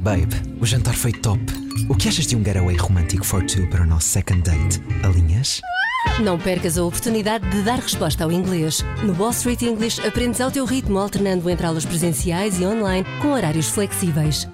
Babe, o jantar foi top. O que achas de um getaway romântico for two para o nosso second date? Alinhas? Não percas a oportunidade de dar resposta ao inglês. No Wall Street English aprendes ao teu ritmo, alternando entre aulas presenciais e online, com horários flexíveis.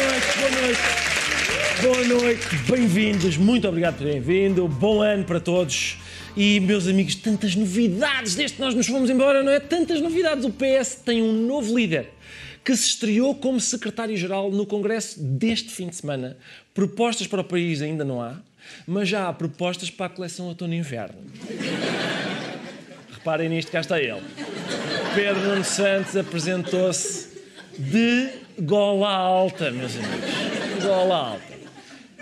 Boa noite, boa noite. Boa noite, bem-vindos, muito obrigado por terem vindo. Bom ano para todos. E, meus amigos, tantas novidades desde que nós nos fomos embora, não é? Tantas novidades. O PS tem um novo líder que se estreou como secretário-geral no Congresso deste fim de semana. Propostas para o país ainda não há, mas já há propostas para a coleção outono e inverno. Reparem nisto, cá está ele. Pedro Nuno Santos apresentou-se de gola alta, meus amigos. Gola alta.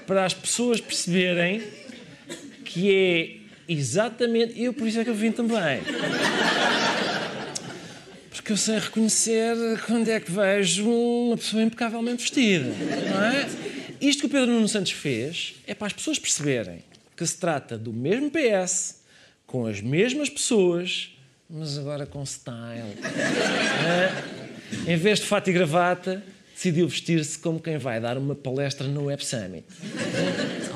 Para as pessoas perceberem que é exatamente. Eu, por isso é que eu vim também. Porque eu sei reconhecer quando é que vejo uma pessoa impecavelmente vestida, não é? Isto que o Pedro Nuno Santos fez é para as pessoas perceberem que se trata do mesmo PS, com as mesmas pessoas, mas agora com style. Em vez de fato e gravata, decidiu vestir-se como quem vai dar uma palestra no Web Summit.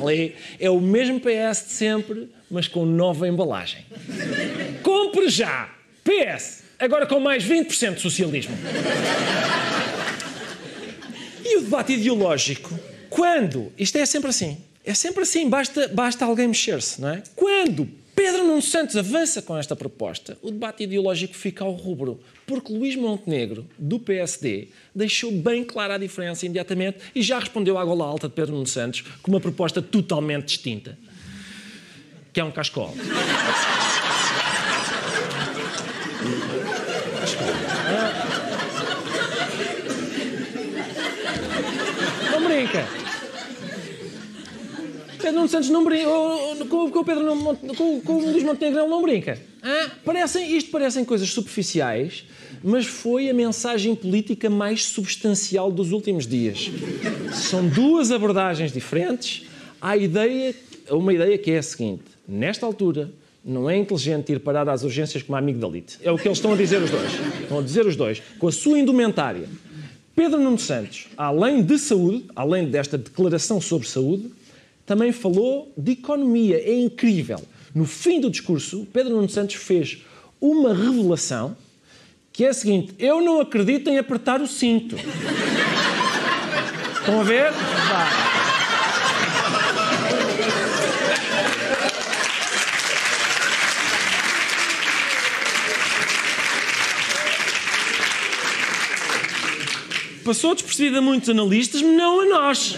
Ali é o mesmo PS de sempre, mas com nova embalagem. Compre já! PS! Agora com mais 20% de socialismo. E o debate ideológico? Quando? Isto é sempre assim. É sempre assim, basta, basta alguém mexer-se, não é? Quando Pedro Nuno Santos avança com esta proposta, o debate ideológico fica ao rubro, porque Luís Montenegro, do PSD, deixou bem clara a diferença imediatamente e já respondeu à gola alta de Pedro Nuno Santos com uma proposta totalmente distinta, que é um cascol. Não brinca. Pedro Nuno Santos não brinca. Com, com o Pedro com, com o Luís Montenegro não brinca. Hã? Parecem, isto parecem coisas superficiais, mas foi a mensagem política mais substancial dos últimos dias. São duas abordagens diferentes. Há a ideia, uma ideia que é a seguinte: nesta altura, não é inteligente ir parar às urgências como amigo da elite. É o que eles estão a dizer os dois. Estão a dizer os dois. Com a sua indumentária. Pedro Nuno Santos, além de saúde, além desta declaração sobre saúde, também falou de economia. É incrível. No fim do discurso, Pedro Nuno Santos fez uma revelação que é a seguinte: eu não acredito em apertar o cinto. Estão a ver? Passou despercebida a muitos analistas, não a nós.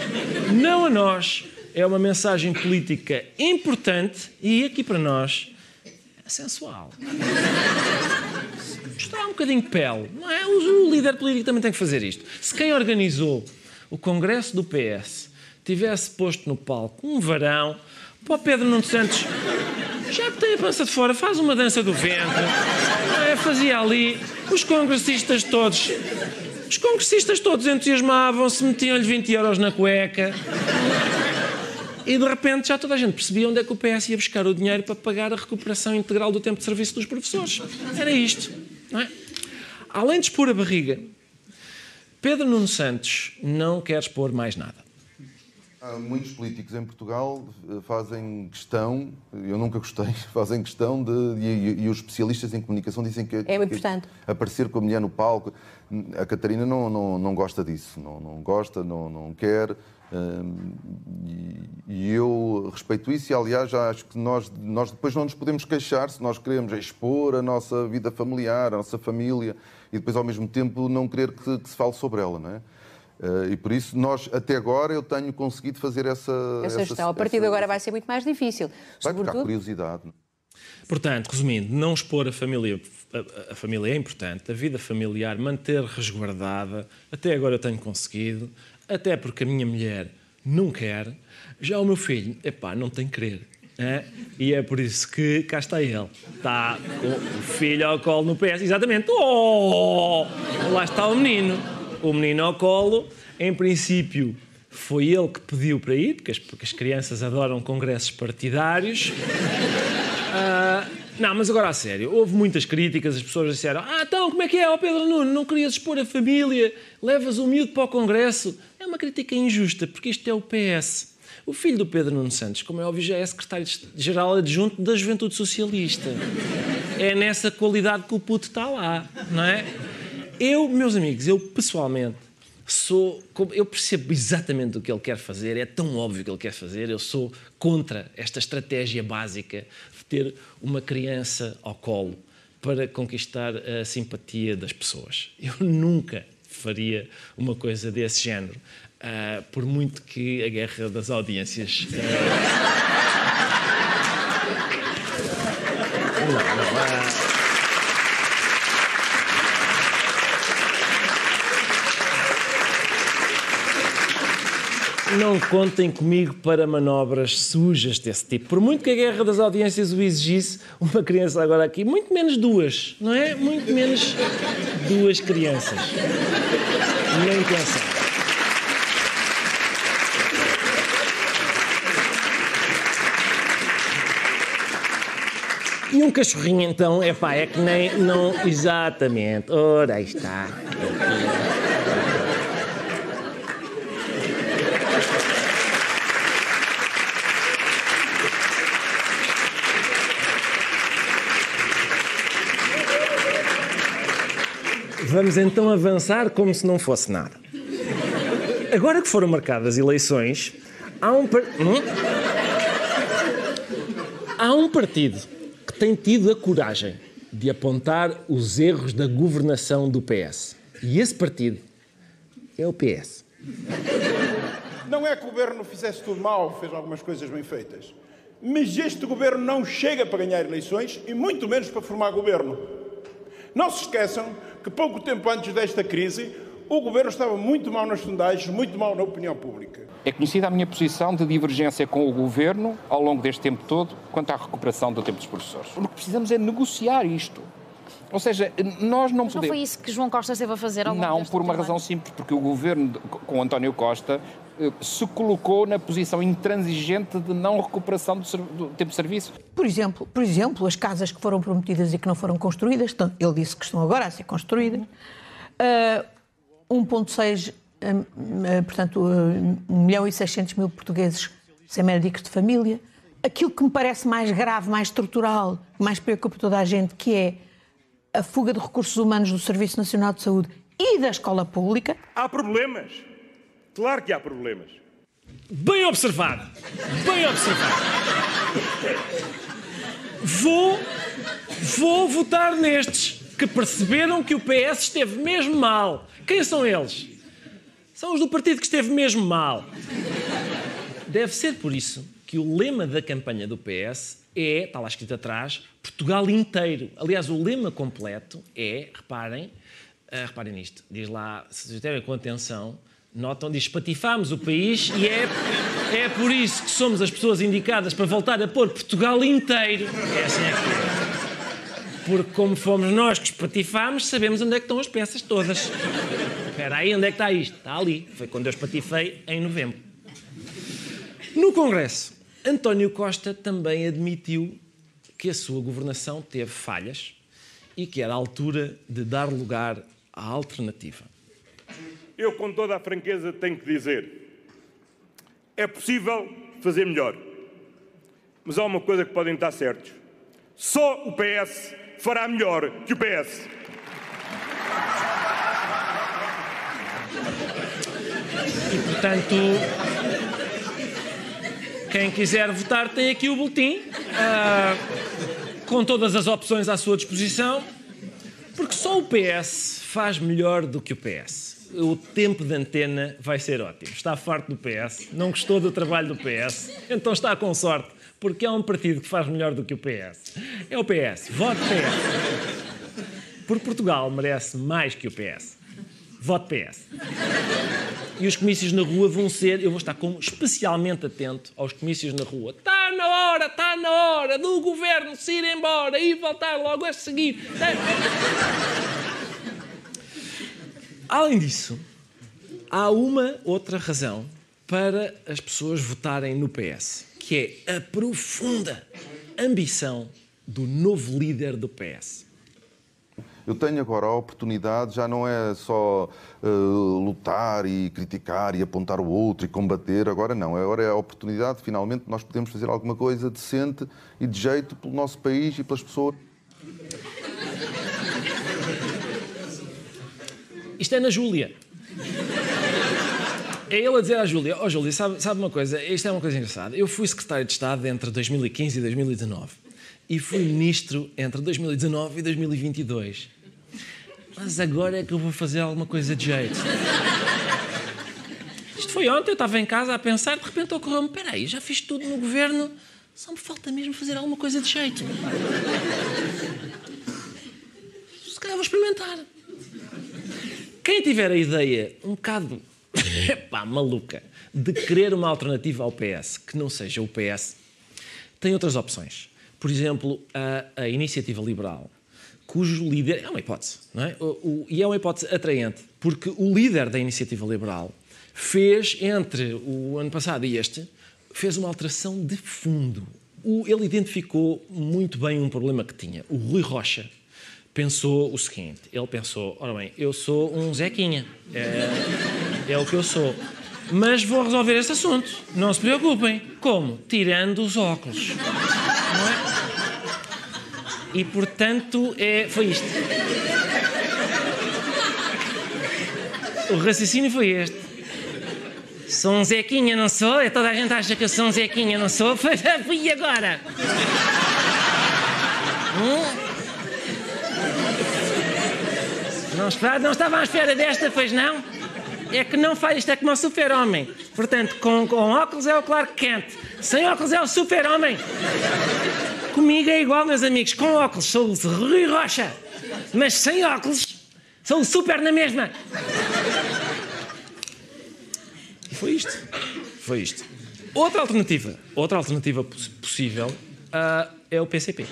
Não a nós. É uma mensagem política importante e aqui para nós é sensual. Mostrar um bocadinho de pele. Não é? O líder político também tem que fazer isto. Se quem organizou o Congresso do PS tivesse posto no palco um varão para o Pedro Nuno Santos, já que tem a pança de fora, faz uma dança do ventre, é, fazia ali, os congressistas todos os congressistas todos entusiasmavam-se, metiam-lhe 20 euros na cueca. E de repente já toda a gente percebia onde é que o PS ia buscar o dinheiro para pagar a recuperação integral do tempo de serviço dos professores. Era isto. Não é? Além de expor a barriga, Pedro Nuno Santos não quer expor mais nada. Há muitos políticos em Portugal eh, fazem questão, eu nunca gostei, fazem questão de. E, e os especialistas em comunicação dizem que. É importante. Que aparecer com a mulher no palco. A Catarina não, não, não gosta disso, não, não gosta, não, não quer. E, e eu respeito isso e, aliás, já acho que nós, nós depois não nos podemos queixar se nós queremos expor a nossa vida familiar, a nossa família e depois, ao mesmo tempo, não querer que, que se fale sobre ela, não é? Eh, e por isso, nós, até agora, eu tenho conseguido fazer essa. Essa gestão. A partir de agora vai ser muito mais difícil. Vai Sobretudo, curiosidade. Portanto, resumindo, não expor a família, a, a família é importante, a vida familiar, manter resguardada. Até agora eu tenho conseguido, até porque a minha mulher não quer. Já o meu filho, epá, não tem querer. É? E é por isso que cá está ele. Está com o filho ao colo no PS. Exatamente. Oh! Lá está o menino. O menino ao colo. Em princípio, foi ele que pediu para ir, porque as, porque as crianças adoram congressos partidários. Uh, não, mas agora a sério, houve muitas críticas, as pessoas disseram: Ah, então, como é que é, ó Pedro Nuno? Não querias expor a família, levas o miúdo para o Congresso. É uma crítica injusta, porque isto é o PS. O filho do Pedro Nuno Santos, como é óbvio, já é secretário-geral adjunto da Juventude Socialista. É nessa qualidade que o puto está lá, não é? Eu, meus amigos, eu pessoalmente sou. Eu percebo exatamente o que ele quer fazer, é tão óbvio o que ele quer fazer. Eu sou contra esta estratégia básica de ter uma criança ao colo para conquistar a simpatia das pessoas. Eu nunca faria uma coisa desse género. Uh, por muito que a guerra das audiências. Uh... não, não, Não contem comigo para manobras sujas desse tipo. Por muito que a guerra das audiências o exigisse, uma criança agora aqui, muito menos duas, não é? Muito menos duas crianças. Nem pensar. E um cachorrinho, então, é pá, é que nem. Não, exatamente. Ora, aí está. Vamos então avançar como se não fosse nada. Agora que foram marcadas eleições, há um. Par... Hum? Há um partido tem tido a coragem de apontar os erros da governação do PS. E esse partido é o PS. Não é que o governo fizesse tudo mal, fez algumas coisas bem feitas. Mas este governo não chega para ganhar eleições e muito menos para formar governo. Não se esqueçam que pouco tempo antes desta crise, o governo estava muito mal nas sondagens, muito mal na opinião pública. É conhecida a minha posição de divergência com o governo ao longo deste tempo todo quanto à recuperação do tempo dos professores. O que precisamos é negociar isto. Ou seja, nós não Mas podemos. Não foi isso que João Costa esteve a fazer ao longo Não, por uma razão simples, porque o governo com António Costa se colocou na posição intransigente de não recuperação do, do, tempo de serviço. Por exemplo, por exemplo, as casas que foram prometidas e que não foram construídas, ele disse que estão agora a ser construídas. Uh, 1,6, hum, hum, portanto, 1 hum, milhão e 600 mil portugueses sem médicos de família. Aquilo que me parece mais grave, mais estrutural, mais preocupa toda a gente, que é a fuga de recursos humanos do Serviço Nacional de Saúde e da escola pública. Há problemas. Claro que há problemas. Bem observado. Bem observado. Vou, vou votar nestes que perceberam que o PS esteve mesmo mal. Quem são eles? São os do partido que esteve mesmo mal. Deve ser por isso que o lema da campanha do PS é, está lá escrito atrás, Portugal inteiro. Aliás, o lema completo é, reparem, uh, reparem nisto, diz lá, se estiverem com atenção, notam, diz, espatifámos o país e é, é por isso que somos as pessoas indicadas para voltar a pôr Portugal inteiro. É assim é é. Porque como fomos nós que espatifámos, sabemos onde é que estão as peças todas. Espera aí, onde é que está isto? Está ali. Foi quando eu espatifei em novembro. No Congresso, António Costa também admitiu que a sua governação teve falhas e que era a altura de dar lugar à alternativa. Eu, com toda a franqueza, tenho que dizer: é possível fazer melhor. Mas há uma coisa que podem estar certos: só o PS fará melhor que o PS. E, portanto, quem quiser votar tem aqui o boletim, uh, com todas as opções à sua disposição, porque só o PS faz melhor do que o PS. O tempo de antena vai ser ótimo. Está farto do PS, não gostou do trabalho do PS, então está com sorte porque há um partido que faz melhor do que o PS. É o PS. Vote PS. Porque Portugal merece mais que o PS. Vote PS. E os comícios na rua vão ser, eu vou estar como especialmente atento aos comícios na rua. Está na hora, está na hora do governo se ir embora e voltar logo a seguir. Além disso, há uma outra razão para as pessoas votarem no PS, que é a profunda ambição do novo líder do PS. Eu tenho agora a oportunidade, já não é só uh, lutar e criticar e apontar o outro e combater, agora não. Agora é a oportunidade, finalmente, nós podemos fazer alguma coisa decente e de jeito pelo nosso país e pelas pessoas. Isto é na Júlia. É ele a dizer à Júlia: Ó oh, Júlia, sabe, sabe uma coisa? Isto é uma coisa engraçada. Eu fui secretário de Estado entre 2015 e 2019 e fui ministro entre 2019 e 2022. Mas agora é que eu vou fazer alguma coisa de jeito. Isto foi ontem, eu estava em casa a pensar, de repente ocorreu-me: peraí, já fiz tudo no governo, só me falta mesmo fazer alguma coisa de jeito. Se calhar vou experimentar. Quem tiver a ideia um bocado maluca de querer uma alternativa ao PS que não seja o PS, tem outras opções. Por exemplo, a, a Iniciativa Liberal, cujo líder. É uma hipótese, não é? O, o, e é uma hipótese atraente, porque o líder da Iniciativa Liberal fez, entre o ano passado e este, fez uma alteração de fundo. O, ele identificou muito bem um problema que tinha. O Rui Rocha, pensou o seguinte: ele pensou, ora bem, eu sou um Zequinha, é, é o que eu sou. Mas vou resolver este assunto, não se preocupem. Como? Tirando os óculos. É? E portanto, é, foi isto. O raciocínio foi este. Sou um Zequinha, não sou? E toda a gente acha que eu sou um Zequinha, não sou? Fui agora. Hum? Não, não estava à espera desta, pois não? É que não faz, isto é como o super-homem. Portanto, com, com óculos é o Clark Kent, sem óculos é o super-homem. Comigo é igual, meus amigos, com óculos sou o Rui Rocha, mas sem óculos sou o super na mesma. Foi isto. Foi isto. Outra alternativa, outra alternativa possível uh, é o PCP.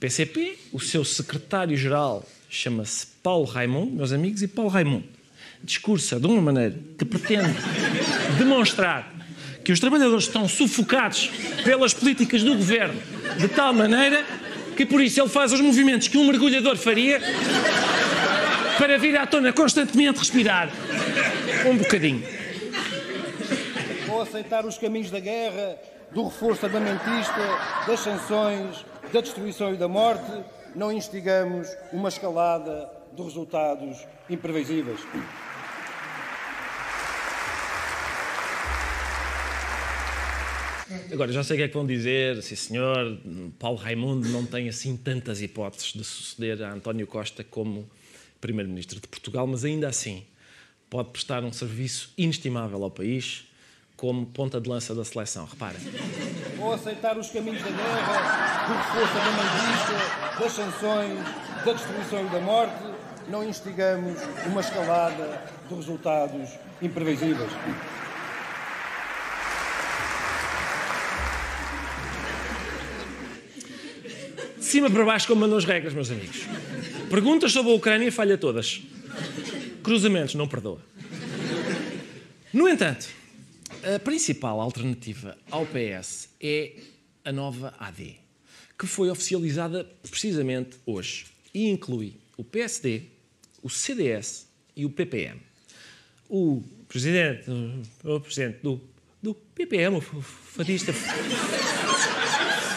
PCP, o seu secretário-geral chama-se Paulo Raimundo, meus amigos, e Paulo Raimundo discursa de uma maneira que pretende demonstrar que os trabalhadores estão sufocados pelas políticas do governo de tal maneira que por isso ele faz os movimentos que um mergulhador faria para vir à tona constantemente respirar um bocadinho. Ou aceitar os caminhos da guerra, do reforço armamentista, das sanções, da destruição e da morte, não instigamos uma escalada de resultados imprevisíveis. Agora, já sei o que é que vão dizer, sim senhor, Paulo Raimundo não tem assim tantas hipóteses de suceder a António Costa como Primeiro-Ministro de Portugal, mas ainda assim pode prestar um serviço inestimável ao país como ponta de lança da seleção, reparem. Ou aceitar os caminhos da guerra, do reforço armamentista, das sanções, da destruição e da morte, não instigamos uma escalada de resultados imprevisíveis. De cima para baixo, como mandam as regras, meus amigos. Perguntas sobre a Ucrânia, falha todas. Cruzamentos, não perdoa. No entanto, a principal alternativa ao PS é a nova AD, que foi oficializada precisamente hoje e inclui o PSD, o CDS e o PPM. O presidente, o presidente do, do PPM, o fadista,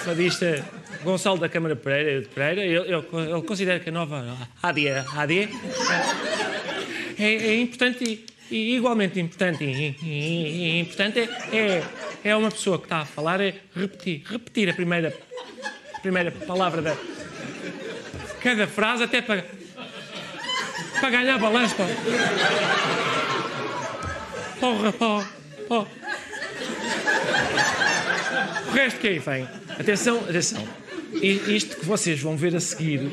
fadista Gonçalo da Câmara Pereira, Pereira ele, ele, ele considera que a nova AD, AD é, é importante e igualmente importante, e, e, e importante é, é, é uma pessoa que está a falar, é repetir, repetir a primeira, a primeira palavra da cada frase, até para, para ganhar balanço. Para, porra, porra. O resto que aí vem. Atenção, atenção. Isto que vocês vão ver a seguir,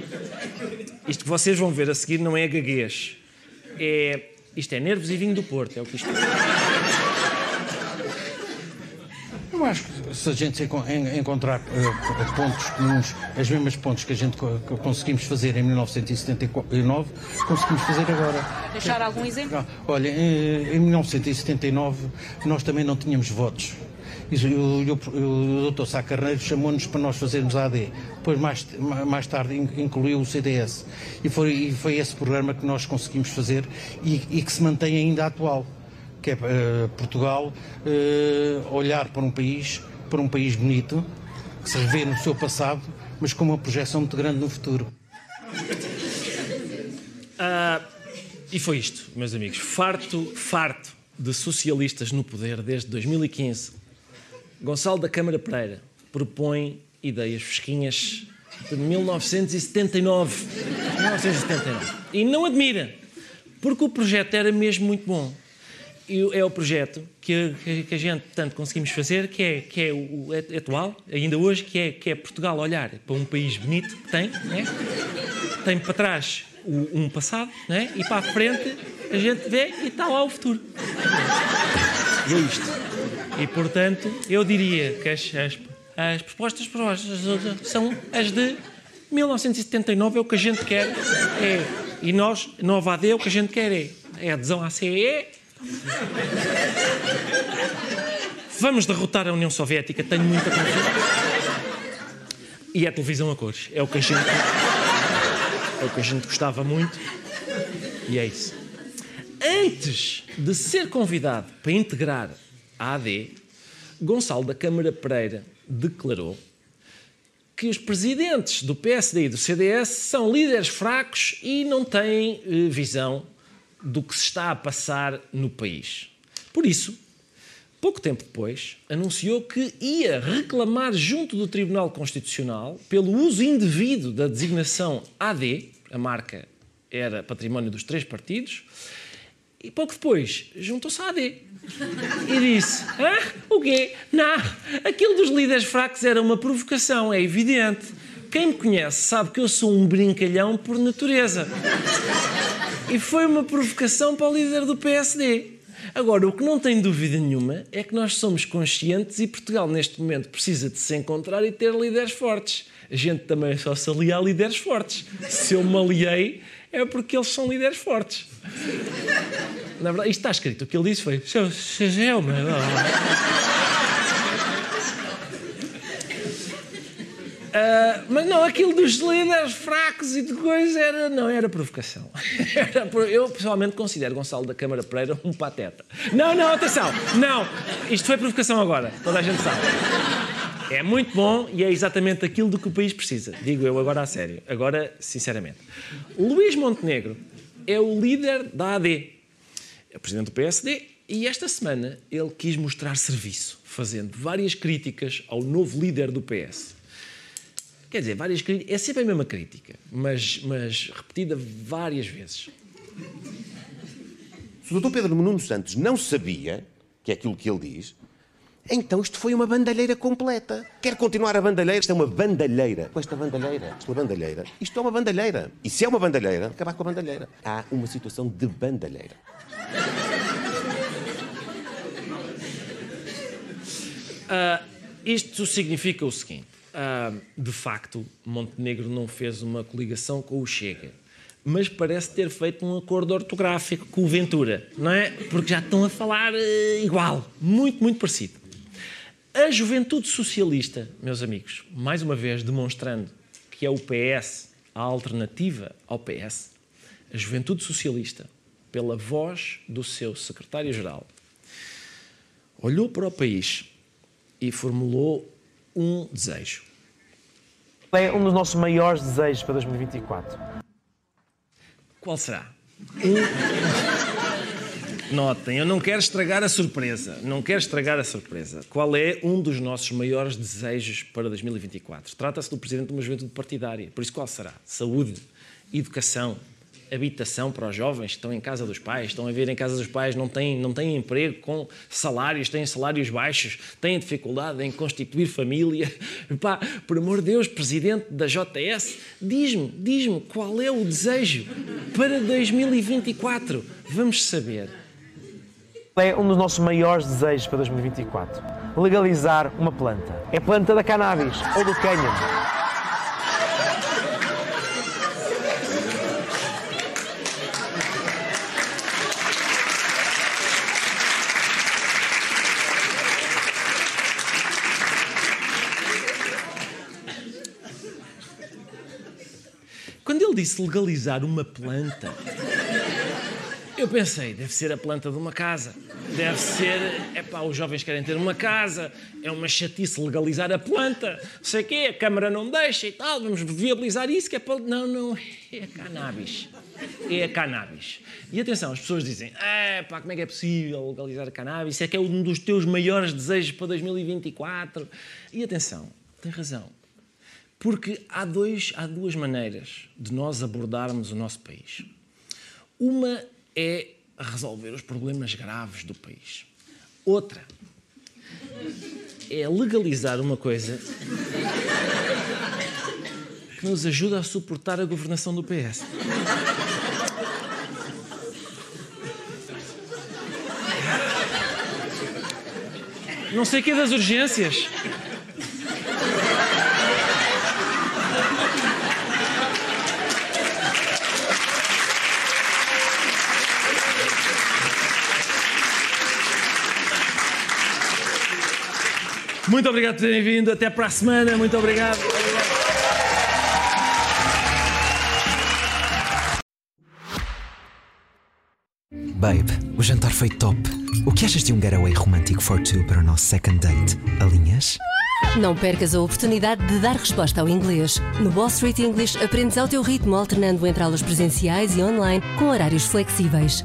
isto que vocês vão ver a seguir não é gaguez. É isto é nervos e vinho do Porto, é o que isto é. Eu acho que se a gente encontrar uh, pontos comuns, as mesmas pontos que a gente que conseguimos fazer em 1979, conseguimos fazer agora. Deixar algum exemplo? Ah, olha, eh, em 1979 nós também não tínhamos votos o, o Dr. Sá Carneiro chamou-nos para nós fazermos a AD. Depois, mais, mais tarde, incluiu o CDS. E foi, e foi esse programa que nós conseguimos fazer e, e que se mantém ainda atual que é uh, Portugal uh, olhar para um país, para um país bonito, que se revê no seu passado, mas com uma projeção muito grande no futuro. Ah, e foi isto, meus amigos. Farto, farto de socialistas no poder desde 2015. Gonçalo da Câmara Pereira propõe ideias fresquinhas de 1979. 1979. E não admira, porque o projeto era mesmo muito bom é o projeto que, que, a gente tanto conseguimos fazer, que é, que é o é atual, ainda hoje, que é, que é Portugal olhar para um país bonito que tem, né? tem para trás o, um passado, né? e para a frente a gente vê e está lá o futuro. E é isto. E portanto, eu diria que as, as, as propostas são as de 1979, é o que a gente quer. É, e nós, Nova AD, é o que a gente quer é, é adesão à CEE Vamos derrotar a União Soviética, tenho muita confiança. E é a televisão a cores. É o que a gente. É o que a gente gostava muito. E é isso. Antes de ser convidado para integrar AD, Gonçalo da Câmara Pereira declarou que os presidentes do PSD e do CDS são líderes fracos e não têm eh, visão do que se está a passar no país. Por isso, pouco tempo depois, anunciou que ia reclamar junto do Tribunal Constitucional pelo uso indevido da designação AD, a marca era património dos três partidos, e pouco depois juntou-se à AD e disse: ah, o quê? Não, aquilo dos líderes fracos era uma provocação, é evidente. Quem me conhece sabe que eu sou um brincalhão por natureza. E foi uma provocação para o líder do PSD. Agora, o que não tem dúvida nenhuma é que nós somos conscientes e Portugal, neste momento, precisa de se encontrar e ter líderes fortes. A gente também só se alia a líderes fortes. Se eu me aliei, é porque eles são líderes fortes. Na verdade, isto está escrito. O que ele disse foi: Seja eu. Uh, mas não, aquilo dos líderes fracos e de coisa era, não, era provocação. Era, eu pessoalmente considero Gonçalo da Câmara Pereira um pateta. Não, não, atenção, não, isto foi provocação agora, toda a gente sabe. É muito bom e é exatamente aquilo do que o país precisa. Digo eu agora a sério, agora sinceramente. Luís Montenegro é o líder da AD, é o presidente do PSD e esta semana ele quis mostrar serviço, fazendo várias críticas ao novo líder do PS. Quer dizer, várias críticas, é sempre a mesma crítica, mas, mas repetida várias vezes. Se o Dr. Pedro Nuno Santos não sabia, que é aquilo que ele diz, então isto foi uma bandalheira completa. Quer continuar a bandalheira? Isto é uma bandalheira. Com esta bandalheira, esta bandalheira, isto é uma bandalheira. E se é uma bandalheira, acabar com a bandalheira. Há uma situação de bandalheira. Uh, isto significa o seguinte: Uh, de facto, Montenegro não fez uma coligação com o Chega, mas parece ter feito um acordo ortográfico com o Ventura, não é? Porque já estão a falar uh, igual, muito, muito parecido. A juventude socialista, meus amigos, mais uma vez demonstrando que é o PS a alternativa ao PS, a juventude socialista, pela voz do seu secretário-geral, olhou para o país e formulou um desejo. É um dos nossos maiores desejos para 2024. Qual será? Um... Notem, eu não quero estragar a surpresa. Não quero estragar a surpresa. Qual é um dos nossos maiores desejos para 2024? Trata-se do presidente de uma juventude partidária. Por isso, qual será? Saúde, educação, habitação para os jovens que estão em casa dos pais, estão a ver em casa dos pais, não têm, não têm emprego com salários, têm salários baixos, têm dificuldade em constituir família. Pá, por amor de Deus, presidente da JS, diz-me, diz-me qual é o desejo para 2024. Vamos saber. É um dos nossos maiores desejos para 2024. Legalizar uma planta. É planta da cannabis ou do cânion. Quando ele disse legalizar uma planta, eu pensei, deve ser a planta de uma casa. Deve ser, é pá, os jovens querem ter uma casa, é uma chatice legalizar a planta, sei o quê, a Câmara não deixa e tal, vamos viabilizar isso, que é para. Não, não, é cannabis. É cannabis. E atenção, as pessoas dizem, é pá, como é que é possível legalizar a cannabis? É que é um dos teus maiores desejos para 2024. E atenção, tem razão. Porque há, dois, há duas maneiras de nós abordarmos o nosso país. Uma é resolver os problemas graves do país. Outra é legalizar uma coisa que nos ajuda a suportar a governação do PS. Não sei o que é das urgências. Muito obrigado por terem vindo. Até para a semana. Muito obrigado. Babe, o jantar foi top. O que achas de um getaway romântico for two para o nosso second date? Alinhas? Não percas a oportunidade de dar resposta ao inglês. No Wall Street English aprendes ao teu ritmo, alternando entre aulas presenciais e online com horários flexíveis.